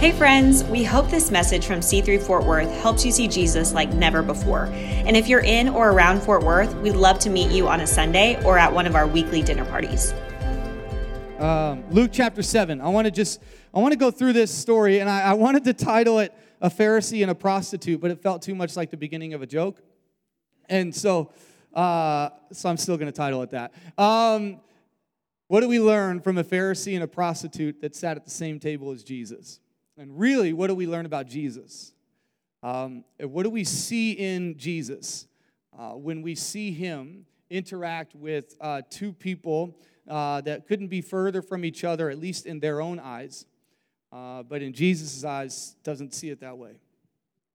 Hey, friends, we hope this message from C3 Fort Worth helps you see Jesus like never before. And if you're in or around Fort Worth, we'd love to meet you on a Sunday or at one of our weekly dinner parties. Um, Luke chapter 7. I want to just, I want to go through this story, and I, I wanted to title it A Pharisee and a Prostitute, but it felt too much like the beginning of a joke. And so, uh, so I'm still going to title it that. Um, what do we learn from a Pharisee and a prostitute that sat at the same table as Jesus? And really, what do we learn about Jesus? Um, what do we see in Jesus uh, when we see him interact with uh, two people uh, that couldn't be further from each other, at least in their own eyes, uh, but in Jesus' eyes, doesn't see it that way.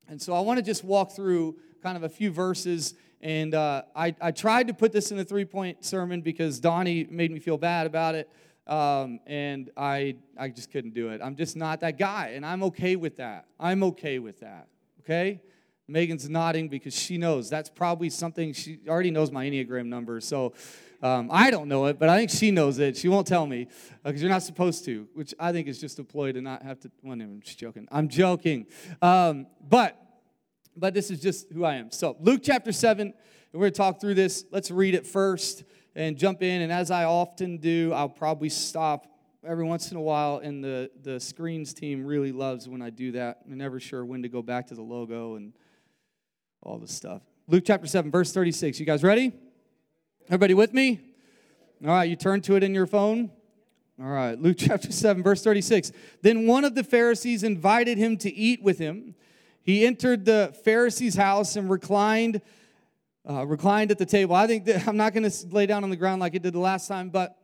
And so I want to just walk through kind of a few verses. And uh, I, I tried to put this in a three point sermon because Donnie made me feel bad about it. Um, and I, I just couldn't do it. I'm just not that guy, and I'm okay with that. I'm okay with that, okay? Megan's nodding because she knows that's probably something she already knows my Enneagram number. So um, I don't know it, but I think she knows it. She won't tell me because uh, you're not supposed to, which I think is just a ploy to not have to. Well, I'm just joking. I'm joking. Um, but, but this is just who I am. So Luke chapter 7, we're to talk through this. Let's read it first and jump in. And as I often do, I'll probably stop every once in a while. And the, the screens team really loves when I do that. I'm never sure when to go back to the logo and all this stuff. Luke chapter 7, verse 36. You guys ready? Everybody with me? All right, you turn to it in your phone. All right, Luke chapter 7, verse 36. Then one of the Pharisees invited him to eat with him. He entered the Pharisee's house and reclined uh, reclined at the table. I think that I'm not going to lay down on the ground like it did the last time, but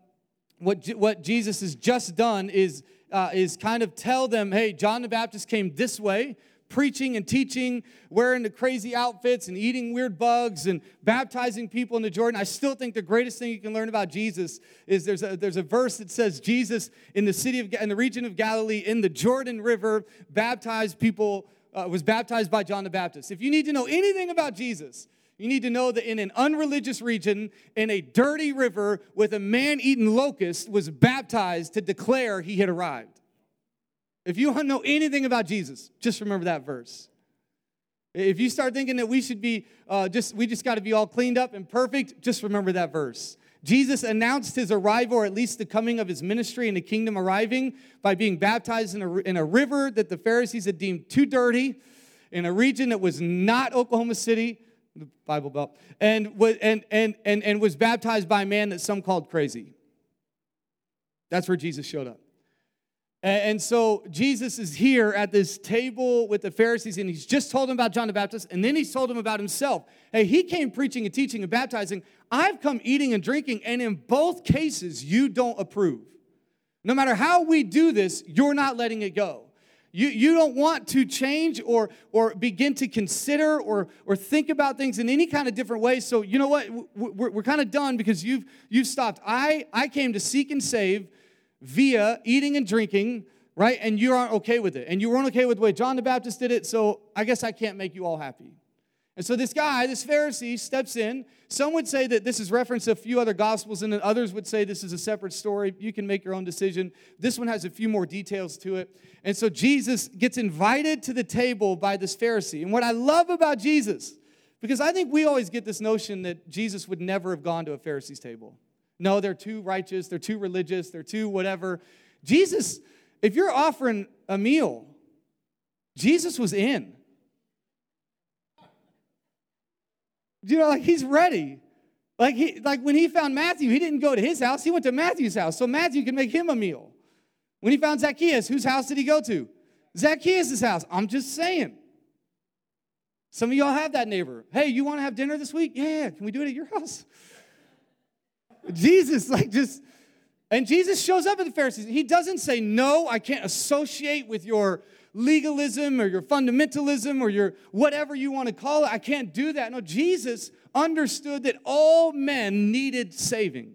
what, what Jesus has just done is, uh, is kind of tell them, hey, John the Baptist came this way, preaching and teaching, wearing the crazy outfits and eating weird bugs and baptizing people in the Jordan. I still think the greatest thing you can learn about Jesus is there's a, there's a verse that says Jesus in the city of in the region of Galilee in the Jordan River baptized people uh, was baptized by John the Baptist. If you need to know anything about Jesus, you need to know that in an unreligious region, in a dirty river with a man eating locust, was baptized to declare he had arrived. If you to know anything about Jesus, just remember that verse. If you start thinking that we should be uh, just, we just got to be all cleaned up and perfect, just remember that verse. Jesus announced his arrival, or at least the coming of his ministry and the kingdom arriving, by being baptized in a, in a river that the Pharisees had deemed too dirty, in a region that was not Oklahoma City, the Bible Belt, and, and, and, and, and was baptized by a man that some called crazy. That's where Jesus showed up. And so Jesus is here at this table with the Pharisees, and he's just told them about John the Baptist, and then he's told them about himself. Hey, he came preaching and teaching and baptizing. I've come eating and drinking, and in both cases, you don't approve. No matter how we do this, you're not letting it go. You, you don't want to change or, or begin to consider or, or think about things in any kind of different way. So, you know what? We're, we're kind of done because you've, you've stopped. I, I came to seek and save via eating and drinking, right? And you aren't okay with it. And you weren't okay with the way John the Baptist did it. So, I guess I can't make you all happy. And so this guy, this Pharisee, steps in. Some would say that this is reference to a few other gospels, and then others would say this is a separate story. You can make your own decision. This one has a few more details to it. And so Jesus gets invited to the table by this Pharisee. And what I love about Jesus, because I think we always get this notion that Jesus would never have gone to a Pharisee's table. No, they're too righteous, they're too religious, they're too whatever. Jesus, if you're offering a meal, Jesus was in. You know, like he's ready. Like he like when he found Matthew, he didn't go to his house, he went to Matthew's house. So Matthew could make him a meal. When he found Zacchaeus, whose house did he go to? Zacchaeus' house. I'm just saying. Some of y'all have that neighbor. Hey, you want to have dinner this week? Yeah, can we do it at your house? Jesus, like, just, and Jesus shows up at the Pharisees. He doesn't say, No, I can't associate with your legalism or your fundamentalism or your whatever you want to call it. I can't do that. No, Jesus understood that all men needed saving.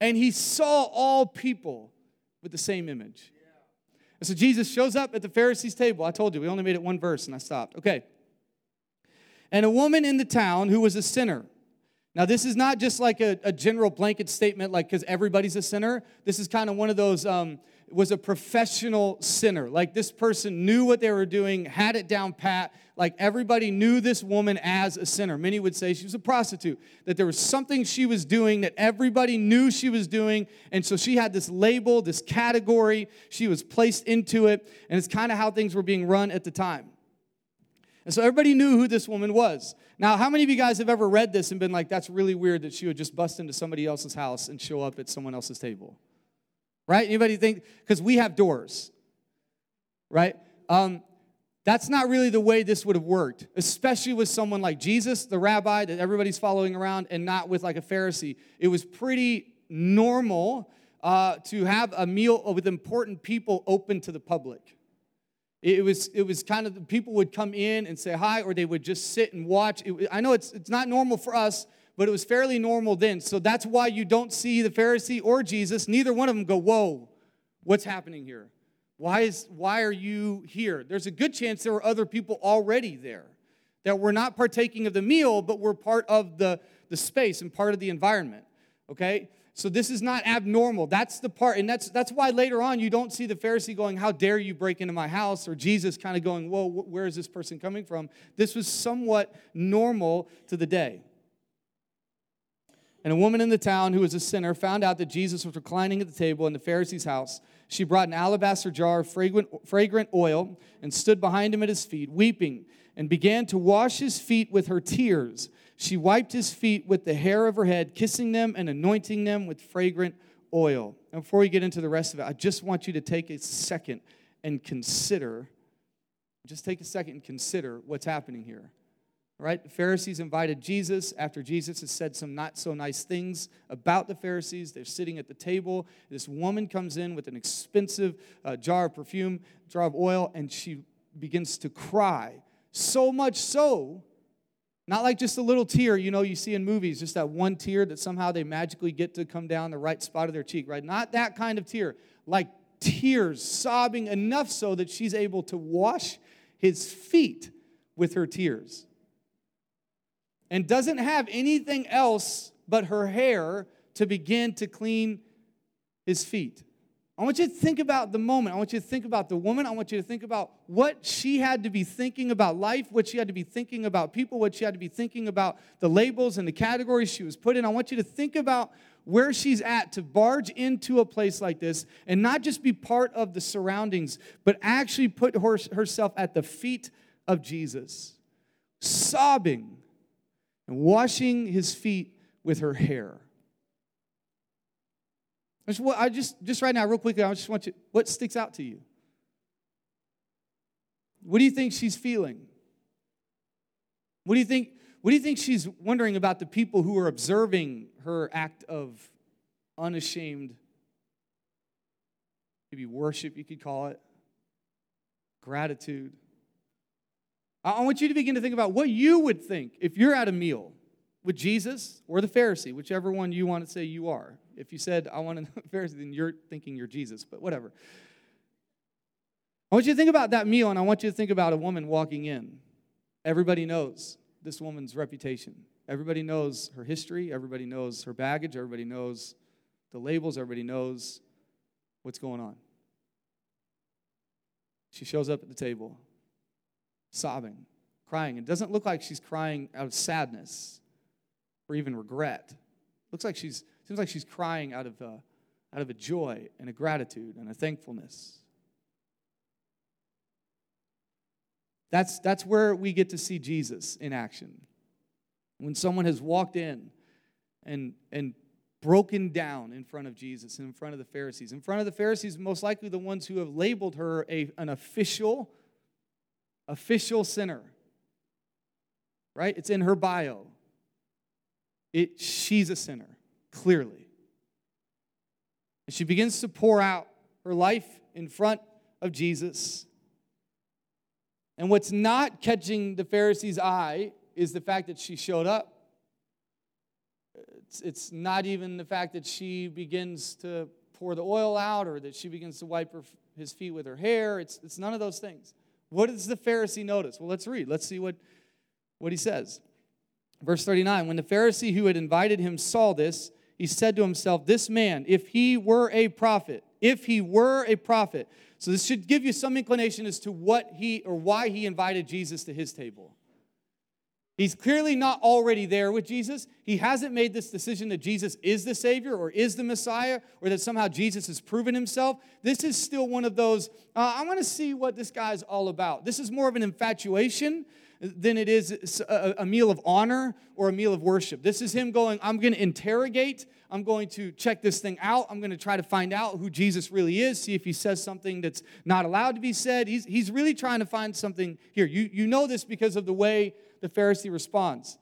And he saw all people with the same image. And so Jesus shows up at the Pharisees' table. I told you, we only made it one verse and I stopped. Okay. And a woman in the town who was a sinner. Now, this is not just like a, a general blanket statement, like because everybody's a sinner. This is kind of one of those um, was a professional sinner. Like this person knew what they were doing, had it down pat. Like everybody knew this woman as a sinner. Many would say she was a prostitute, that there was something she was doing that everybody knew she was doing. And so she had this label, this category. She was placed into it. And it's kind of how things were being run at the time. And so everybody knew who this woman was. Now, how many of you guys have ever read this and been like, that's really weird that she would just bust into somebody else's house and show up at someone else's table? Right? Anybody think? Because we have doors, right? Um, that's not really the way this would have worked, especially with someone like Jesus, the rabbi that everybody's following around, and not with like a Pharisee. It was pretty normal uh, to have a meal with important people open to the public. It was, it was kind of people would come in and say hi, or they would just sit and watch. It, I know it's, it's not normal for us, but it was fairly normal then. So that's why you don't see the Pharisee or Jesus, neither one of them go, Whoa, what's happening here? Why, is, why are you here? There's a good chance there were other people already there that were not partaking of the meal, but were part of the, the space and part of the environment. Okay? So this is not abnormal. That's the part, and that's that's why later on you don't see the Pharisee going, "How dare you break into my house?" or Jesus kind of going, "Whoa, where is this person coming from?" This was somewhat normal to the day. And a woman in the town who was a sinner found out that Jesus was reclining at the table in the Pharisee's house. She brought an alabaster jar of fragrant, fragrant oil and stood behind him at his feet, weeping, and began to wash his feet with her tears. She wiped his feet with the hair of her head, kissing them and anointing them with fragrant oil. And before we get into the rest of it, I just want you to take a second and consider, just take a second and consider what's happening here. Right? The Pharisees invited Jesus after Jesus has said some not so nice things about the Pharisees. They're sitting at the table. This woman comes in with an expensive uh, jar of perfume, jar of oil, and she begins to cry. So much so not like just a little tear, you know, you see in movies, just that one tear that somehow they magically get to come down the right spot of their cheek, right? Not that kind of tear. Like tears, sobbing enough so that she's able to wash his feet with her tears. And doesn't have anything else but her hair to begin to clean his feet. I want you to think about the moment. I want you to think about the woman. I want you to think about what she had to be thinking about life, what she had to be thinking about people, what she had to be thinking about the labels and the categories she was put in. I want you to think about where she's at to barge into a place like this and not just be part of the surroundings, but actually put her, herself at the feet of Jesus, sobbing and washing his feet with her hair. I just, just right now, real quickly, I just want you, what sticks out to you? What do you think she's feeling? What do you think, what do you think she's wondering about the people who are observing her act of unashamed, maybe worship, you could call it, gratitude? I want you to begin to think about what you would think if you're at a meal with Jesus or the Pharisee, whichever one you want to say you are. If you said, I want to know the Pharisee, then you're thinking you're Jesus, but whatever. I want you to think about that meal, and I want you to think about a woman walking in. Everybody knows this woman's reputation. Everybody knows her history. Everybody knows her baggage. Everybody knows the labels. Everybody knows what's going on. She shows up at the table, sobbing, crying. It doesn't look like she's crying out of sadness or even regret. It looks like she's Seems like she's crying out of, a, out of a joy and a gratitude and a thankfulness. That's, that's where we get to see Jesus in action. When someone has walked in and, and broken down in front of Jesus and in front of the Pharisees. In front of the Pharisees, most likely the ones who have labeled her a, an official, official sinner. Right? It's in her bio. It, she's a sinner clearly. And she begins to pour out her life in front of Jesus. And what's not catching the Pharisees' eye is the fact that she showed up. It's, it's not even the fact that she begins to pour the oil out or that she begins to wipe her, his feet with her hair. It's, it's none of those things. What does the Pharisee notice? Well, let's read. Let's see what, what he says. Verse 39 When the Pharisee who had invited him saw this, he said to himself, This man, if he were a prophet, if he were a prophet. So this should give you some inclination as to what he or why he invited Jesus to his table. He's clearly not already there with Jesus. He hasn't made this decision that Jesus is the Savior or is the Messiah or that somehow Jesus has proven himself. This is still one of those, uh, I want to see what this guy's all about. This is more of an infatuation than it is a, a meal of honor or a meal of worship. This is him going, I'm going to interrogate, I'm going to check this thing out, I'm going to try to find out who Jesus really is, see if he says something that's not allowed to be said. He's, he's really trying to find something here. You, you know this because of the way the Pharisee responds.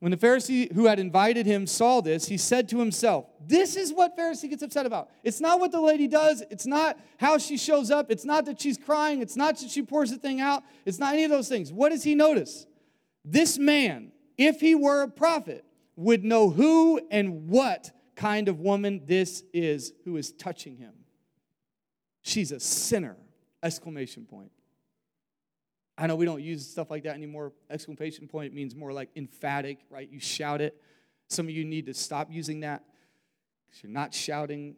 When the Pharisee who had invited him saw this, he said to himself, This is what Pharisee gets upset about. It's not what the lady does. It's not how she shows up. It's not that she's crying. It's not that she pours the thing out. It's not any of those things. What does he notice? This man, if he were a prophet, would know who and what kind of woman this is who is touching him. She's a sinner! Exclamation point. I know we don't use stuff like that anymore. Exclamation point means more like emphatic, right? You shout it. Some of you need to stop using that because you're not shouting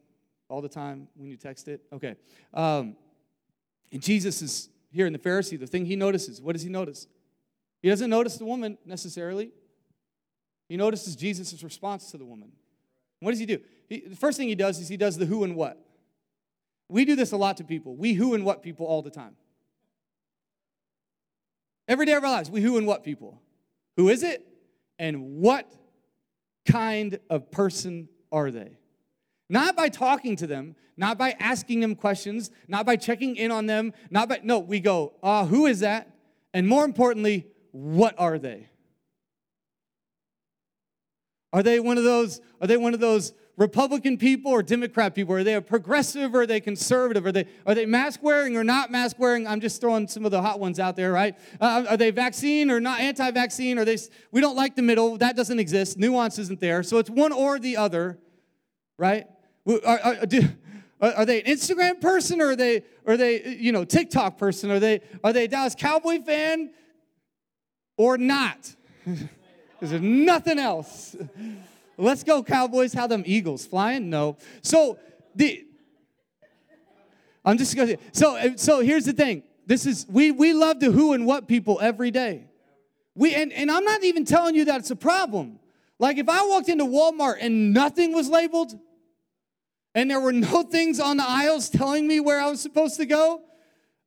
all the time when you text it. Okay. Um, and Jesus is here in the Pharisee. The thing he notices, what does he notice? He doesn't notice the woman necessarily. He notices Jesus' response to the woman. What does he do? He, the first thing he does is he does the who and what. We do this a lot to people. We who and what people all the time. Every day of our lives, we who and what people. Who is it? And what kind of person are they? Not by talking to them, not by asking them questions, not by checking in on them, not by, no, we go, uh, who is that? And more importantly, what are they? Are they one of those, are they one of those Republican people or Democrat people? Are they a progressive or are they conservative? Are they, are they mask wearing or not mask wearing? I'm just throwing some of the hot ones out there, right? Uh, are they vaccine or not anti vaccine? Are they, we don't like the middle. That doesn't exist. Nuance isn't there. So it's one or the other, right? Are, are, do, are they an Instagram person or are they, are they you know, TikTok person? Are they, are they Dallas Cowboy fan or not? Because there's nothing else. Let's go, Cowboys. How them Eagles flying? No. So the I'm just gonna so uh, so here's the thing. This is we we love the who and what people every day. We and, and I'm not even telling you that it's a problem. Like if I walked into Walmart and nothing was labeled, and there were no things on the aisles telling me where I was supposed to go,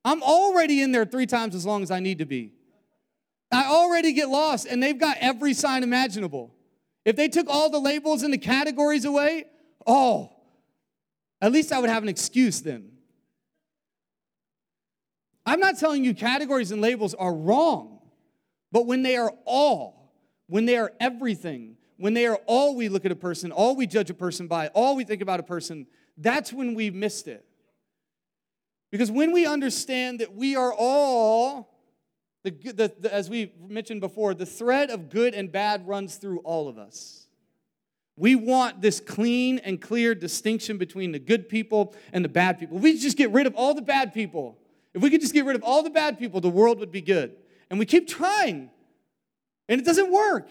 I'm already in there three times as long as I need to be. I already get lost, and they've got every sign imaginable. If they took all the labels and the categories away, oh, at least I would have an excuse then. I'm not telling you categories and labels are wrong, but when they are all, when they are everything, when they are all we look at a person, all we judge a person by, all we think about a person, that's when we've missed it. Because when we understand that we are all the, the, the, as we mentioned before, the thread of good and bad runs through all of us. We want this clean and clear distinction between the good people and the bad people. If we just get rid of all the bad people, if we could just get rid of all the bad people, the world would be good. And we keep trying, and it doesn't work.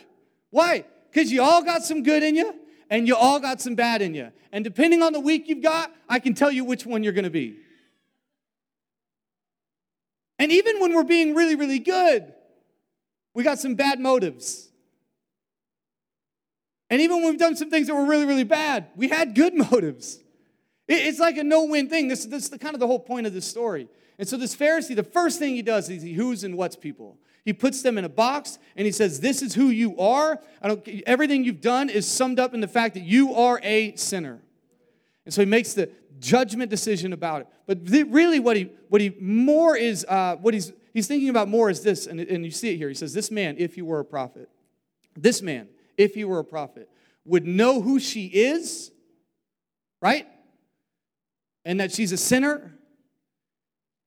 Why? Because you all got some good in you, and you all got some bad in you. And depending on the week you've got, I can tell you which one you're going to be. And even when we're being really, really good, we got some bad motives. And even when we've done some things that were really, really bad, we had good motives. It's like a no win thing. This, this is the, kind of the whole point of this story. And so, this Pharisee, the first thing he does is he who's and what's people. He puts them in a box and he says, This is who you are. everything you've done is summed up in the fact that you are a sinner. And so he makes the, judgment decision about it. But really, what he what he more is uh, what he's he's thinking about more is this, and, and you see it here. He says, "This man, if he were a prophet, this man, if he were a prophet, would know who she is, right, and that she's a sinner,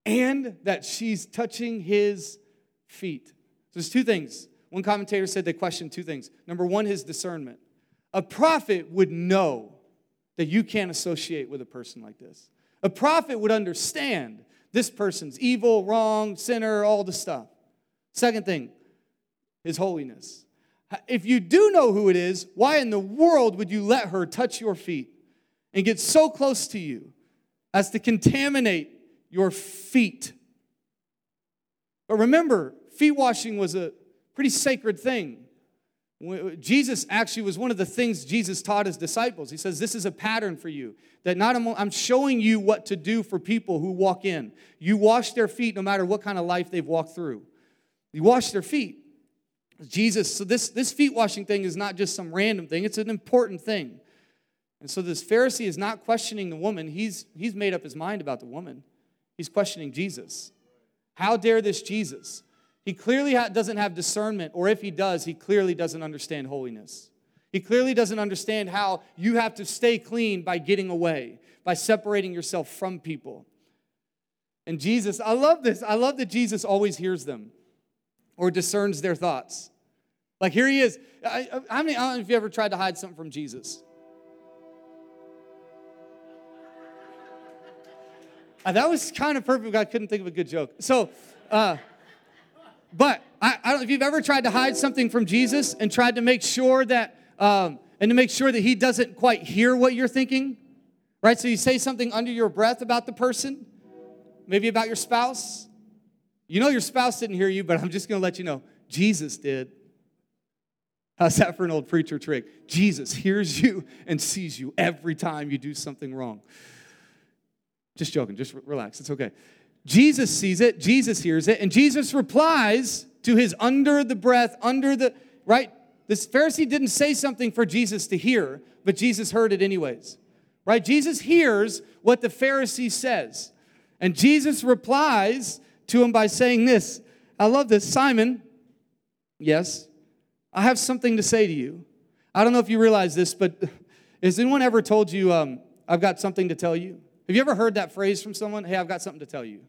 and that she's touching his feet." So there's two things. One commentator said they questioned two things. Number one, his discernment. A prophet would know that you can't associate with a person like this. A prophet would understand this person's evil, wrong, sinner, all the stuff. Second thing, his holiness. If you do know who it is, why in the world would you let her touch your feet? and get so close to you as to contaminate your feet. But remember, feet washing was a pretty sacred thing. Uh, Jesus actually was one of the things Jesus taught his disciples. He says, This is a pattern for you. That not I'm showing you what to do for people who walk in. You wash their feet no matter what kind of life they've walked through. You wash their feet. Jesus, so this, this feet washing thing is not just some random thing, it's an important thing. And so this Pharisee is not questioning the woman, he's, he's made up his mind about the woman. He's questioning Jesus. How dare this Jesus? He clearly doesn't have discernment, or if he does, he clearly doesn't understand holiness. He clearly doesn't understand how you have to stay clean by getting away, by separating yourself from people. And Jesus, I love this. I love that Jesus always hears them or discerns their thoughts. Like here he is. I, I, mean, I don't know if you ever tried to hide something from Jesus. Uh, that was kind of perfect. I couldn't think of a good joke. So, uh, but I, I, don't know if you've ever tried to hide something from Jesus and tried to make sure that, um, and to make sure that he doesn't quite hear what you're thinking, right? So you say something under your breath about the person, maybe about your spouse. You know your spouse didn't hear you, but I'm just going to let you know Jesus did. How's that for an old preacher trick? Jesus hears you and sees you every time you do something wrong. Just joking, just relax, it's okay. Jesus sees it, Jesus hears it, and Jesus replies to his under the breath, under the, right? This Pharisee didn't say something for Jesus to hear, but Jesus heard it anyways, right? Jesus hears what the Pharisee says, and Jesus replies to him by saying this. I love this. Simon, yes, I have something to say to you. I don't know if you realize this, but has anyone ever told you, um, I've got something to tell you? Have you ever heard that phrase from someone? Hey, I've got something to tell you.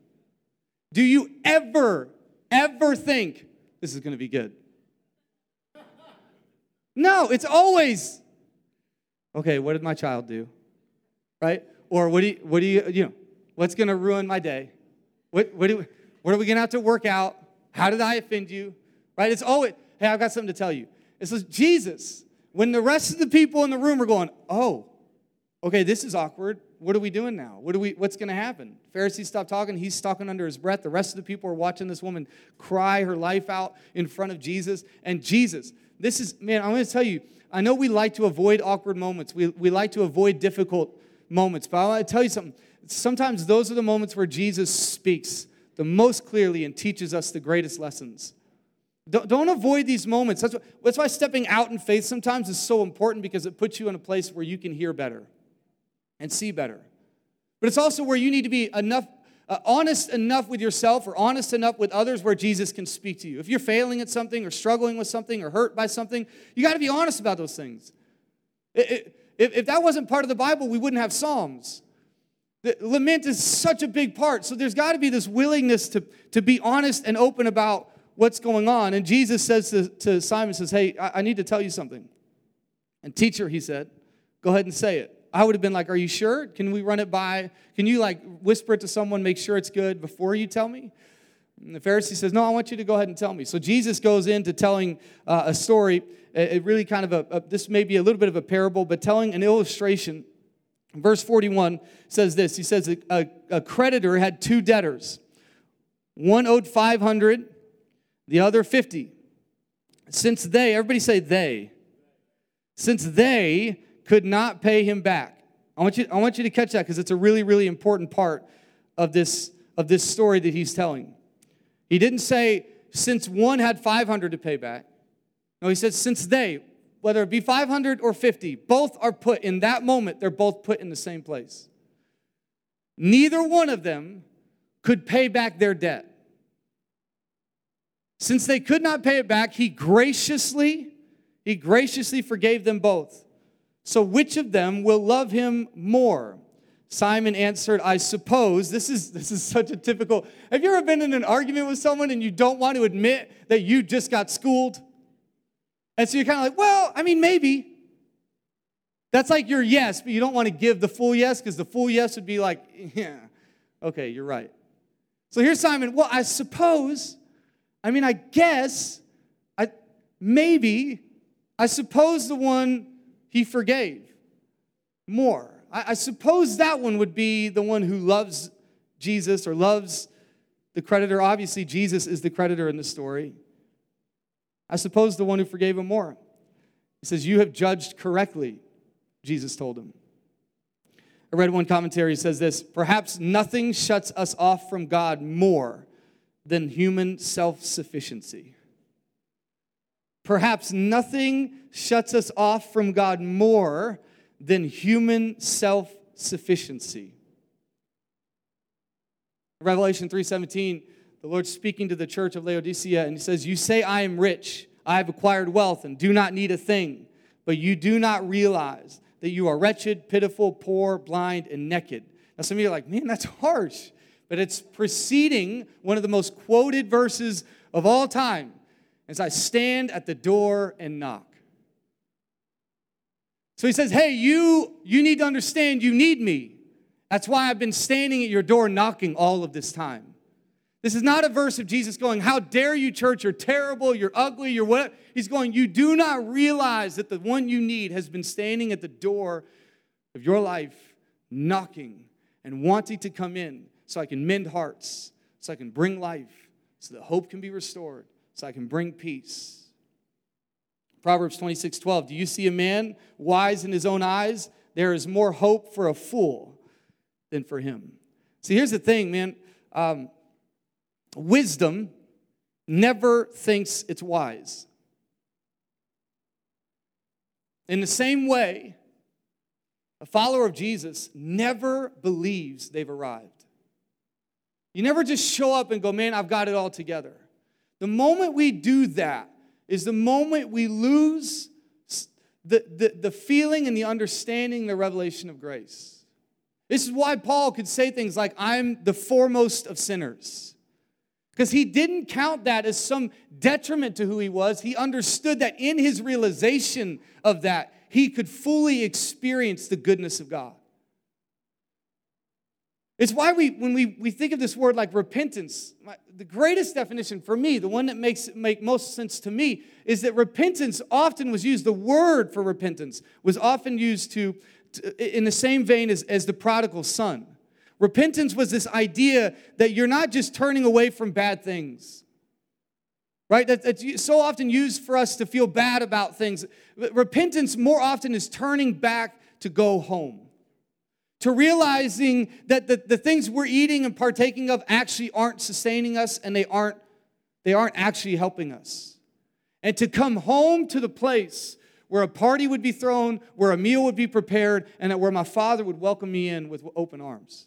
Do you ever, ever think this is going to be good? No, it's always, okay, what did my child do? Right? Or what do you, what do you, you know, what's going to ruin my day? What, what, do, what are we going to have to work out? How did I offend you? Right? It's always, hey, I've got something to tell you. It says, Jesus, when the rest of the people in the room are going, oh, okay, this is awkward what are we doing now? What are we, what's going to happen? Pharisee stopped talking. He's talking under his breath. The rest of the people are watching this woman cry her life out in front of Jesus. And Jesus, this is, man, I'm going to tell you, I know we like to avoid awkward moments. We, we like to avoid difficult moments. But I want to tell you something. Sometimes those are the moments where Jesus speaks the most clearly and teaches us the greatest lessons. Don't, don't avoid these moments. That's, what, that's why stepping out in faith sometimes is so important because it puts you in a place where you can hear better and see better. But it's also where you need to be enough uh, honest enough with yourself or honest enough with others where Jesus can speak to you. If you're failing at something or struggling with something or hurt by something, you got to be honest about those things. It, it, if, if that wasn't part of the Bible, we wouldn't have Psalms. The, lament is such a big part. So there's got to be this willingness to, to be honest and open about what's going on. And Jesus says to, to Simon, says, Hey, I, I need to tell you something. And teacher, he said, go ahead and say it. I would have been like, Are you sure? Can we run it by? Can you like whisper it to someone, make sure it's good before you tell me? And the Pharisee says, No, I want you to go ahead and tell me. So Jesus goes into telling uh, a story. It really kind of a, a, this may be a little bit of a parable, but telling an illustration. Verse 41 says this He says, A, a creditor had two debtors. One owed 500, the other 50. Since they, everybody say they, since they could not pay him back. I want you, I want you to catch that because it's a really, really important part of this, of this story that he's telling. He didn't say, since one had 500 to pay back. No, he said, since they, whether it be 500 or 50, both are put in that moment, they're both put in the same place. Neither one of them could pay back their debt. Since they could not pay it back, he graciously, he graciously forgave them both. So which of them will love him more? Simon answered, I suppose. This is, this is such a typical. Have you ever been in an argument with someone and you don't want to admit that you just got schooled? And so you're kind of like, well, I mean, maybe. That's like your yes, but you don't want to give the full yes because the full yes would be like, yeah, okay, you're right. So here's Simon. Well, I suppose, I mean, I guess, I maybe, I suppose the one he forgave more. I, I suppose that one would be the one who loves Jesus or loves the creditor. Obviously, Jesus is the creditor in the story. I suppose the one who forgave him more. He says, You have judged correctly, Jesus told him. I read one commentary he says this Perhaps nothing shuts us off from God more than human self sufficiency. Perhaps nothing shuts us off from God more than human self sufficiency. Revelation 3:17, the Lord speaking to the church of Laodicea and he says, "You say I am rich, I have acquired wealth and do not need a thing, but you do not realize that you are wretched, pitiful, poor, blind, and naked." Now some of you are like, "Man, that's harsh." But it's preceding one of the most quoted verses of all time. As I stand at the door and knock. So he says, Hey, you, you need to understand you need me. That's why I've been standing at your door knocking all of this time. This is not a verse of Jesus going, How dare you, church? You're terrible, you're ugly, you're what? He's going, You do not realize that the one you need has been standing at the door of your life, knocking and wanting to come in so I can mend hearts, so I can bring life, so that hope can be restored, so I can bring peace. Proverbs 26 12. Do you see a man wise in his own eyes? There is more hope for a fool than for him. See, here's the thing, man. Um, wisdom never thinks it's wise. In the same way, a follower of Jesus never believes they've arrived. You never just show up and go, man, I've got it all together. The moment we do that is the moment we lose the, the, the feeling and the understanding, the revelation of grace. This is why Paul could say things like, I'm the foremost of sinners. Because he didn't count that as some detriment to who he was. He understood that in his realization of that, he could fully experience the goodness of God. It's why we, when we, we think of this word like repentance, the greatest definition for me, the one that makes make most sense to me, is that repentance often was used, the word for repentance was often used to, in the same vein as, as the prodigal son. Repentance was this idea that you're not just turning away from bad things, right? That, that's so often used for us to feel bad about things. Repentance more often is turning back to go home, to realizing that the, the things we're eating and partaking of actually aren't sustaining us and they aren't, they aren't actually helping us. And to come home to the place where a party would be thrown, where a meal would be prepared, and where my father would welcome me in with open arms.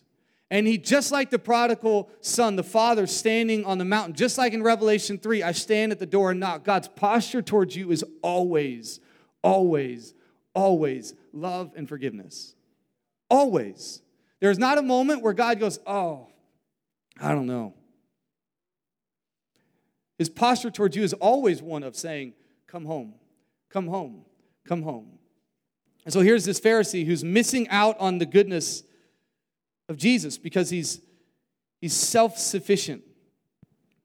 And he, just like the prodigal son, the father standing on the mountain, just like in Revelation 3, I stand at the door and knock. God's posture towards you is always, always, always love and forgiveness. Always. There's not a moment where God goes, Oh, I don't know. His posture towards you is always one of saying, Come home, come home, come home. And so here's this Pharisee who's missing out on the goodness of Jesus because he's, he's self sufficient.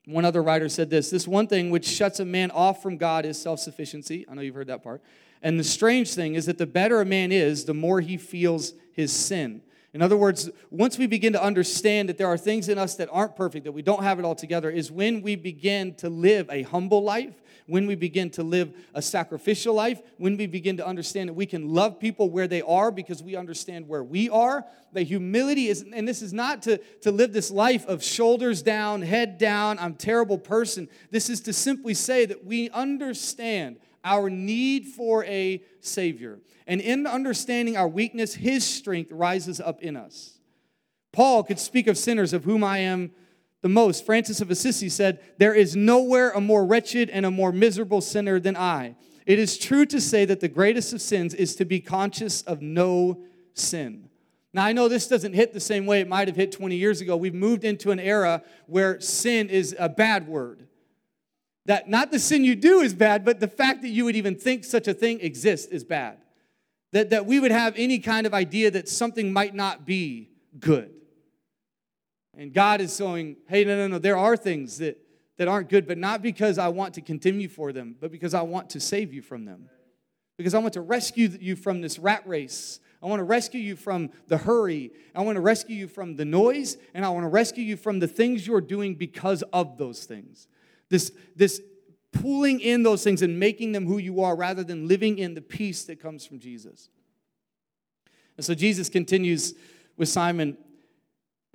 One other writer said this this one thing which shuts a man off from God is self sufficiency. I know you've heard that part. And the strange thing is that the better a man is, the more he feels his sin. In other words, once we begin to understand that there are things in us that aren't perfect, that we don't have it all together, is when we begin to live a humble life, when we begin to live a sacrificial life, when we begin to understand that we can love people where they are because we understand where we are. The humility is, and this is not to, to live this life of shoulders down, head down, I'm terrible person. This is to simply say that we understand our need for a Savior. And in understanding our weakness, His strength rises up in us. Paul could speak of sinners of whom I am the most. Francis of Assisi said, There is nowhere a more wretched and a more miserable sinner than I. It is true to say that the greatest of sins is to be conscious of no sin. Now, I know this doesn't hit the same way it might have hit 20 years ago. We've moved into an era where sin is a bad word. That not the sin you do is bad, but the fact that you would even think such a thing exists is bad. That, that we would have any kind of idea that something might not be good. And God is saying, hey, no, no, no, there are things that, that aren't good, but not because I want to continue for them, but because I want to save you from them. Because I want to rescue you from this rat race I want to rescue you from the hurry. I want to rescue you from the noise, and I want to rescue you from the things you're doing because of those things. This, this pulling in those things and making them who you are rather than living in the peace that comes from Jesus. And so Jesus continues with Simon.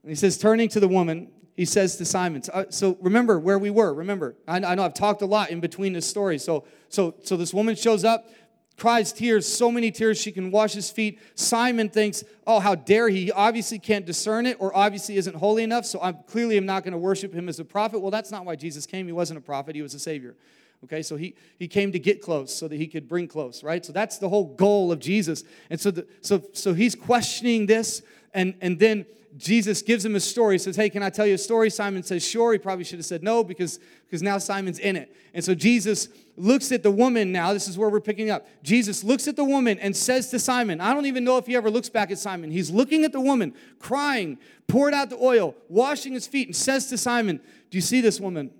And he says, turning to the woman, he says to Simon. So uh, remember where we were. Remember, I, I know I've talked a lot in between this story. So, so, so this woman shows up, cries tears, so many tears she can wash his feet. Simon thinks, oh, how dare he? He obviously can't discern it or obviously isn't holy enough, so I clearly am not going to worship him as a prophet. Well, that's not why Jesus came. He wasn't a prophet, he was a savior. Okay, so he, he came to get close so that he could bring close, right? So that's the whole goal of Jesus. And so, the, so, so he's questioning this, and, and then Jesus gives him a story. He says, Hey, can I tell you a story? Simon says, Sure. He probably should have said no because, because now Simon's in it. And so Jesus looks at the woman now. This is where we're picking up. Jesus looks at the woman and says to Simon, I don't even know if he ever looks back at Simon. He's looking at the woman, crying, poured out the oil, washing his feet, and says to Simon, Do you see this woman?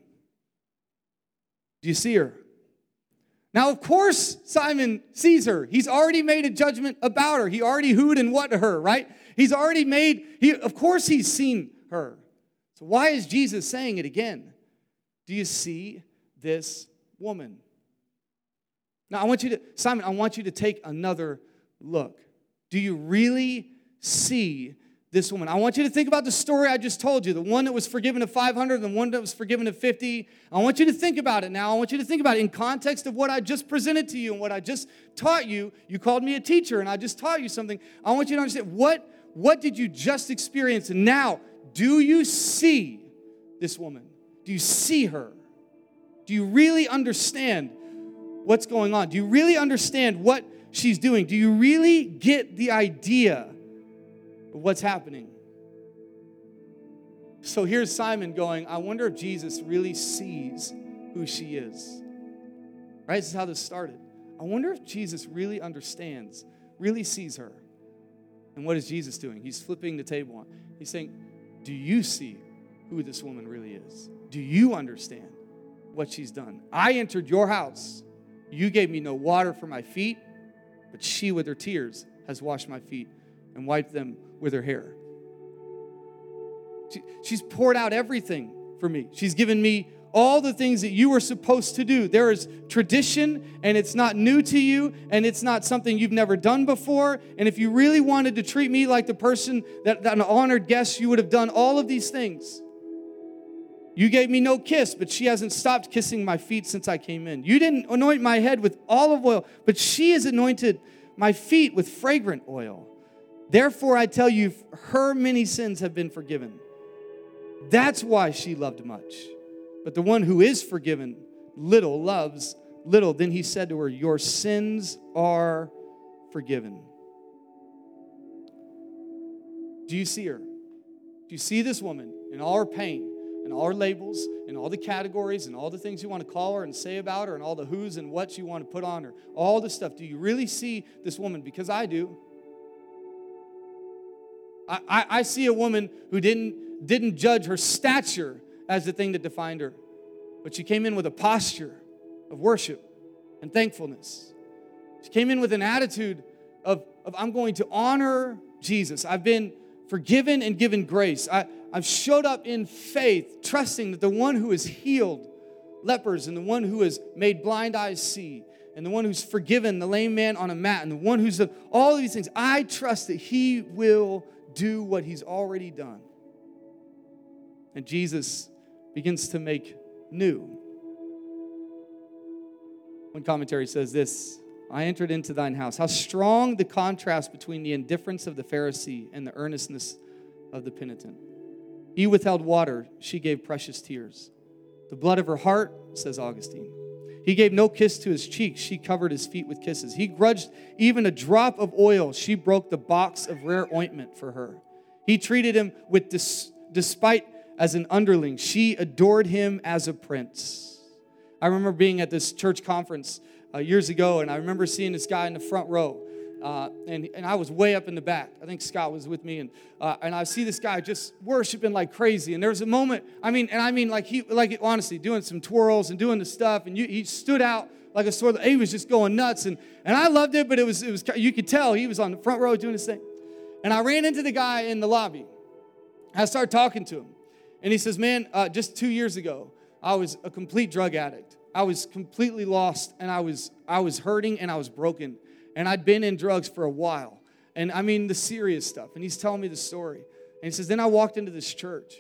Do you see her? Now, of course, Simon sees her. He's already made a judgment about her. He already who'd and what to her, right? He's already made, he, of course, he's seen her. So, why is Jesus saying it again? Do you see this woman? Now, I want you to, Simon, I want you to take another look. Do you really see this woman. I want you to think about the story I just told you the one that was forgiven of 500, the one that was forgiven of 50. I want you to think about it now. I want you to think about it in context of what I just presented to you and what I just taught you. You called me a teacher and I just taught you something. I want you to understand what, what did you just experience? And now, do you see this woman? Do you see her? Do you really understand what's going on? Do you really understand what she's doing? Do you really get the idea? Of what's happening. So here's Simon going, I wonder if Jesus really sees who she is. Right? This is how this started. I wonder if Jesus really understands, really sees her. And what is Jesus doing? He's flipping the table on. He's saying, Do you see who this woman really is? Do you understand what she's done? I entered your house. You gave me no water for my feet, but she, with her tears, has washed my feet and wiped them with her hair. She, she's poured out everything for me. She's given me all the things that you were supposed to do. There is tradition, and it's not new to you, and it's not something you've never done before. And if you really wanted to treat me like the person that, that an honored guest, you would have done all of these things. You gave me no kiss, but she hasn't stopped kissing my feet since I came in. You didn't anoint my head with olive oil, but she has anointed my feet with fragrant oil. Therefore, I tell you, her many sins have been forgiven. That's why she loved much. But the one who is forgiven little loves little. Then he said to her, Your sins are forgiven. Do you see her? Do you see this woman in all her pain and all her labels and all the categories and all the things you want to call her and say about her and all the who's and what's you want to put on her? All the stuff. Do you really see this woman? Because I do. I, I, I see a woman who didn't, didn't judge her stature as the thing that defined her, but she came in with a posture of worship and thankfulness. She came in with an attitude of, of I'm going to honor Jesus. I've been forgiven and given grace. I, I've showed up in faith, trusting that the one who has healed lepers and the one who has made blind eyes see and the one who's forgiven the lame man on a mat and the one who's done all these things, I trust that he will do what he's already done. And Jesus begins to make new. One commentary says this I entered into thine house. How strong the contrast between the indifference of the Pharisee and the earnestness of the penitent. He withheld water, she gave precious tears. The blood of her heart, says Augustine. He gave no kiss to his cheeks. She covered his feet with kisses. He grudged even a drop of oil. She broke the box of rare ointment for her. He treated him with dis- despite as an underling. She adored him as a prince. I remember being at this church conference uh, years ago, and I remember seeing this guy in the front row. Uh, and, and I was way up in the back. I think Scott was with me, and uh, and I see this guy just worshiping like crazy. And there was a moment, I mean, and I mean like he like honestly doing some twirls and doing the stuff, and you, he stood out like a sword. He was just going nuts, and, and I loved it, but it was, it was you could tell he was on the front row doing his thing. And I ran into the guy in the lobby. I started talking to him, and he says, "Man, uh, just two years ago, I was a complete drug addict. I was completely lost, and I was I was hurting, and I was broken, and I'd been in drugs for a while, and I mean the serious stuff." And he's telling me the story, and he says, "Then I walked into this church,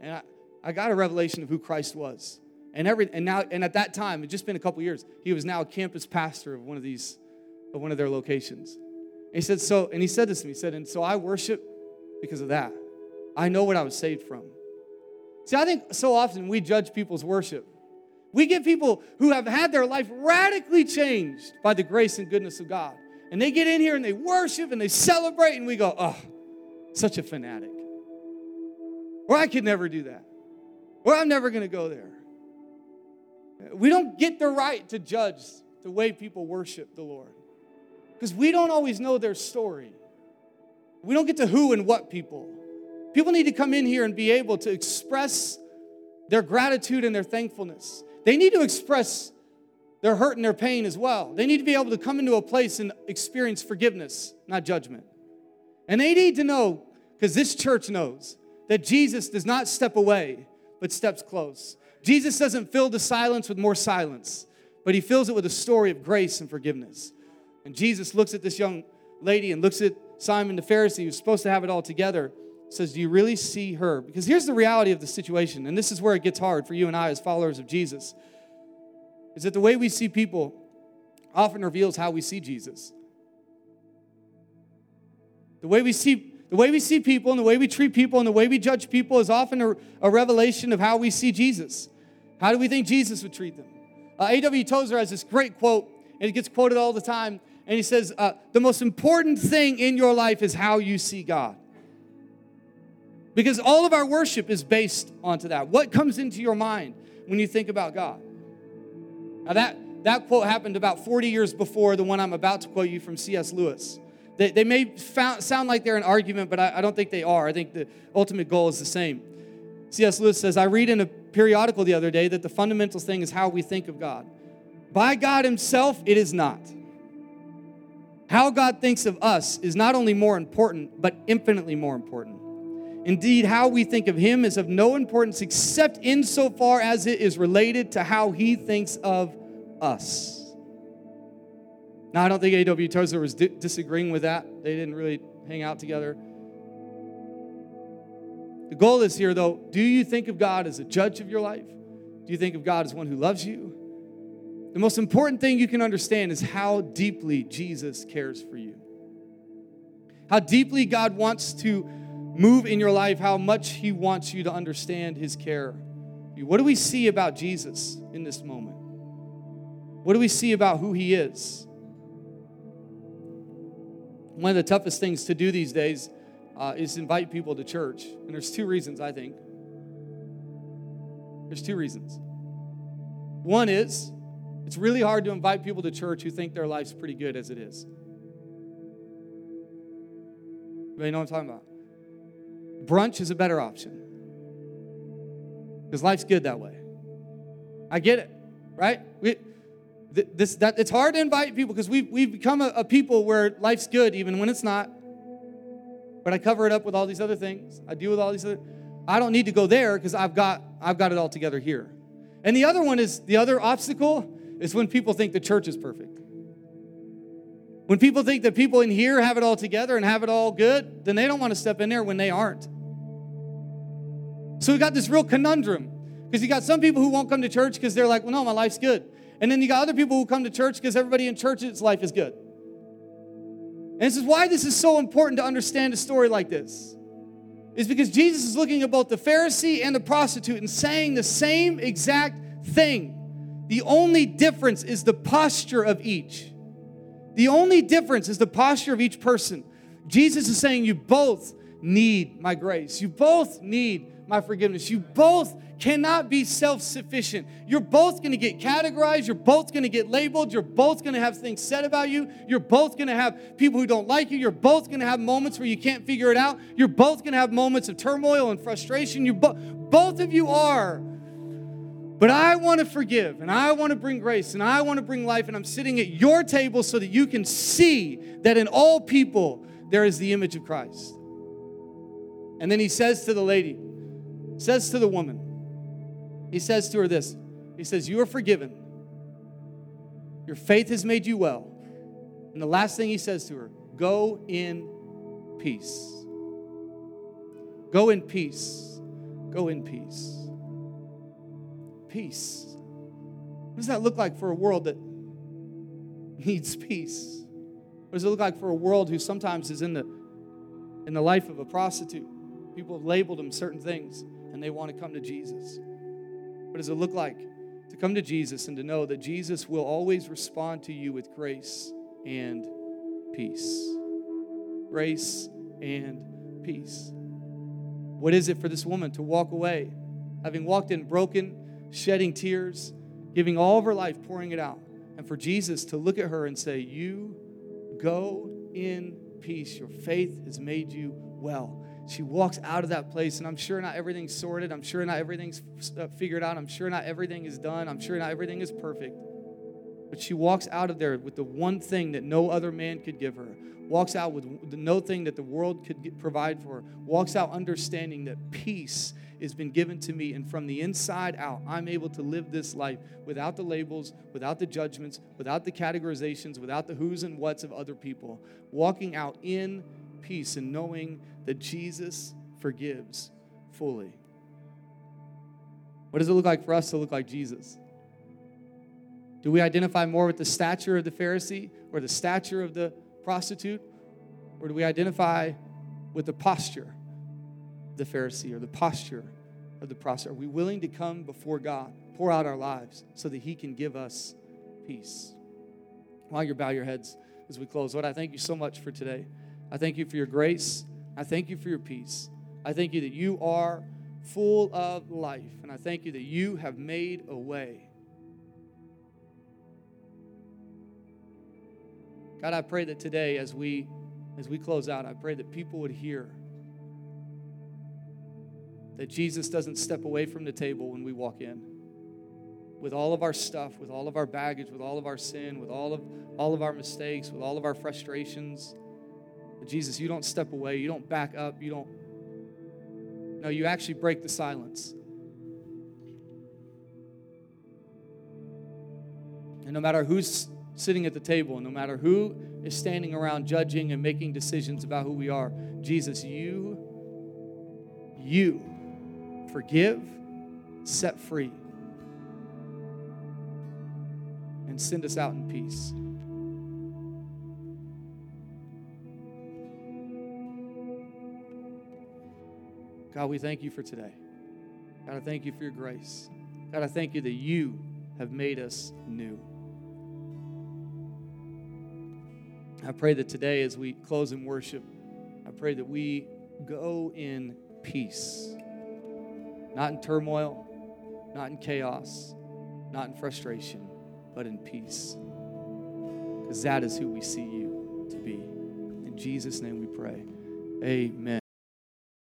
and I, I got a revelation of who Christ was." And every and now and at that time, it just been a couple years, he was now a campus pastor of one of these, of one of their locations. And he said, so, and he said this to me, he said, and so I worship because of that. I know what I was saved from. See, I think so often we judge people's worship. We get people who have had their life radically changed by the grace and goodness of God. And they get in here and they worship and they celebrate, and we go, oh, such a fanatic. Or I could never do that. Or I'm never going to go there. We don't get the right to judge the way people worship the Lord because we don't always know their story. We don't get to who and what people. People need to come in here and be able to express their gratitude and their thankfulness. They need to express their hurt and their pain as well. They need to be able to come into a place and experience forgiveness, not judgment. And they need to know, because this church knows, that Jesus does not step away, but steps close. Jesus doesn't fill the silence with more silence, but he fills it with a story of grace and forgiveness. And Jesus looks at this young lady and looks at Simon the Pharisee, who's supposed to have it all together, says, Do you really see her? Because here's the reality of the situation, and this is where it gets hard for you and I as followers of Jesus, is that the way we see people often reveals how we see Jesus. The way we see the way we see people and the way we treat people and the way we judge people is often a, a revelation of how we see Jesus. How do we think Jesus would treat them? Uh, A.W. Tozer has this great quote, and it gets quoted all the time. And he says, uh, The most important thing in your life is how you see God. Because all of our worship is based onto that. What comes into your mind when you think about God? Now, that, that quote happened about 40 years before the one I'm about to quote you from C.S. Lewis. They, they may found, sound like they're an argument, but I, I don't think they are. I think the ultimate goal is the same. C.S. Lewis says, I read in a periodical the other day that the fundamental thing is how we think of God. By God Himself, it is not. How God thinks of us is not only more important, but infinitely more important. Indeed, how we think of Him is of no importance except insofar as it is related to how He thinks of us. Now, I don't think A.W. Tozer was di- disagreeing with that. They didn't really hang out together. The goal is here, though do you think of God as a judge of your life? Do you think of God as one who loves you? The most important thing you can understand is how deeply Jesus cares for you. How deeply God wants to move in your life, how much He wants you to understand His care. What do we see about Jesus in this moment? What do we see about who He is? One of the toughest things to do these days uh, is invite people to church. And there's two reasons, I think. There's two reasons. One is it's really hard to invite people to church who think their life's pretty good as it is. You know what I'm talking about? Brunch is a better option because life's good that way. I get it, right? We, this, that, it's hard to invite people because we've, we've become a, a people where life's good even when it's not. But I cover it up with all these other things. I deal with all these other. I don't need to go there because I've got I've got it all together here. And the other one is the other obstacle is when people think the church is perfect. When people think that people in here have it all together and have it all good, then they don't want to step in there when they aren't. So we got this real conundrum because you got some people who won't come to church because they're like, well, no, my life's good. And then you got other people who come to church because everybody in church's life is good. And this is why this is so important to understand a story like this. Is because Jesus is looking at both the Pharisee and the prostitute and saying the same exact thing. The only difference is the posture of each. The only difference is the posture of each person. Jesus is saying, You both need my grace. You both need my forgiveness. You both cannot be self sufficient. You're both going to get categorized. You're both going to get labeled. You're both going to have things said about you. You're both going to have people who don't like you. You're both going to have moments where you can't figure it out. You're both going to have moments of turmoil and frustration. You bo- both of you are. But I want to forgive and I want to bring grace and I want to bring life. And I'm sitting at your table so that you can see that in all people there is the image of Christ. And then he says to the lady, says to the woman, he says to her this He says, You are forgiven. Your faith has made you well. And the last thing he says to her, Go in peace. Go in peace. Go in peace. Peace. What does that look like for a world that needs peace? What does it look like for a world who sometimes is in the in the life of a prostitute? People have labeled them certain things and they want to come to Jesus. What does it look like to come to Jesus and to know that Jesus will always respond to you with grace and peace? Grace and peace. What is it for this woman to walk away, having walked in broken, shedding tears, giving all of her life, pouring it out, and for Jesus to look at her and say, You go in peace. Your faith has made you well she walks out of that place, and I'm sure not everything's sorted. I'm sure not everything's uh, figured out. I'm sure not everything is done. I'm sure not everything is perfect. But she walks out of there with the one thing that no other man could give her. Walks out with the no thing that the world could provide for her. Walks out understanding that peace has been given to me, and from the inside out, I'm able to live this life without the labels, without the judgments, without the categorizations, without the who's and what's of other people. Walking out in peace and knowing that Jesus forgives fully. What does it look like for us to look like Jesus? Do we identify more with the stature of the Pharisee or the stature of the prostitute? Or do we identify with the posture the Pharisee or the posture of the prostitute? Are we willing to come before God, pour out our lives so that He can give us peace? While you bow your heads as we close, Lord, I thank you so much for today. I thank you for your grace. I thank you for your peace. I thank you that you are full of life. And I thank you that you have made a way. God, I pray that today as we as we close out, I pray that people would hear that Jesus doesn't step away from the table when we walk in. With all of our stuff, with all of our baggage, with all of our sin, with all of all of our mistakes, with all of our frustrations, but Jesus, you don't step away, you don't back up, you don't. No, you actually break the silence. And no matter who's sitting at the table, no matter who is standing around judging and making decisions about who we are, Jesus, you, you forgive, set free, and send us out in peace. God, we thank you for today. God, I thank you for your grace. God, I thank you that you have made us new. I pray that today, as we close in worship, I pray that we go in peace, not in turmoil, not in chaos, not in frustration, but in peace. Because that is who we see you to be. In Jesus' name we pray. Amen.